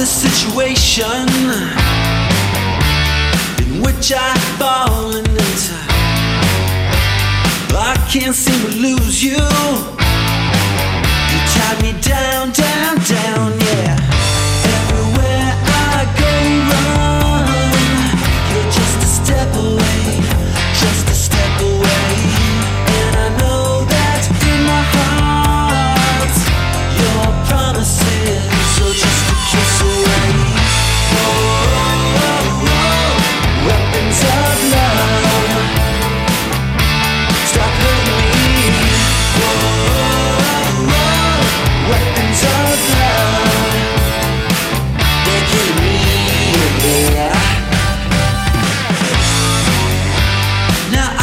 the situation in which I've fallen into. I can't seem to lose you. You tied me down, down, down.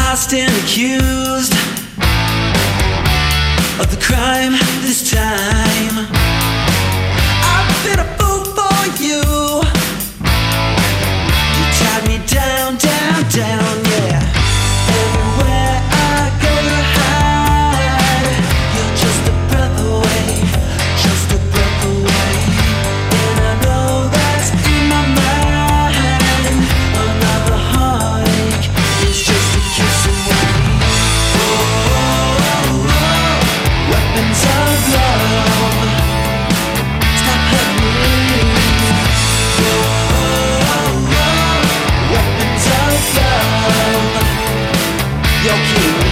lost and accused of the crime this time. your king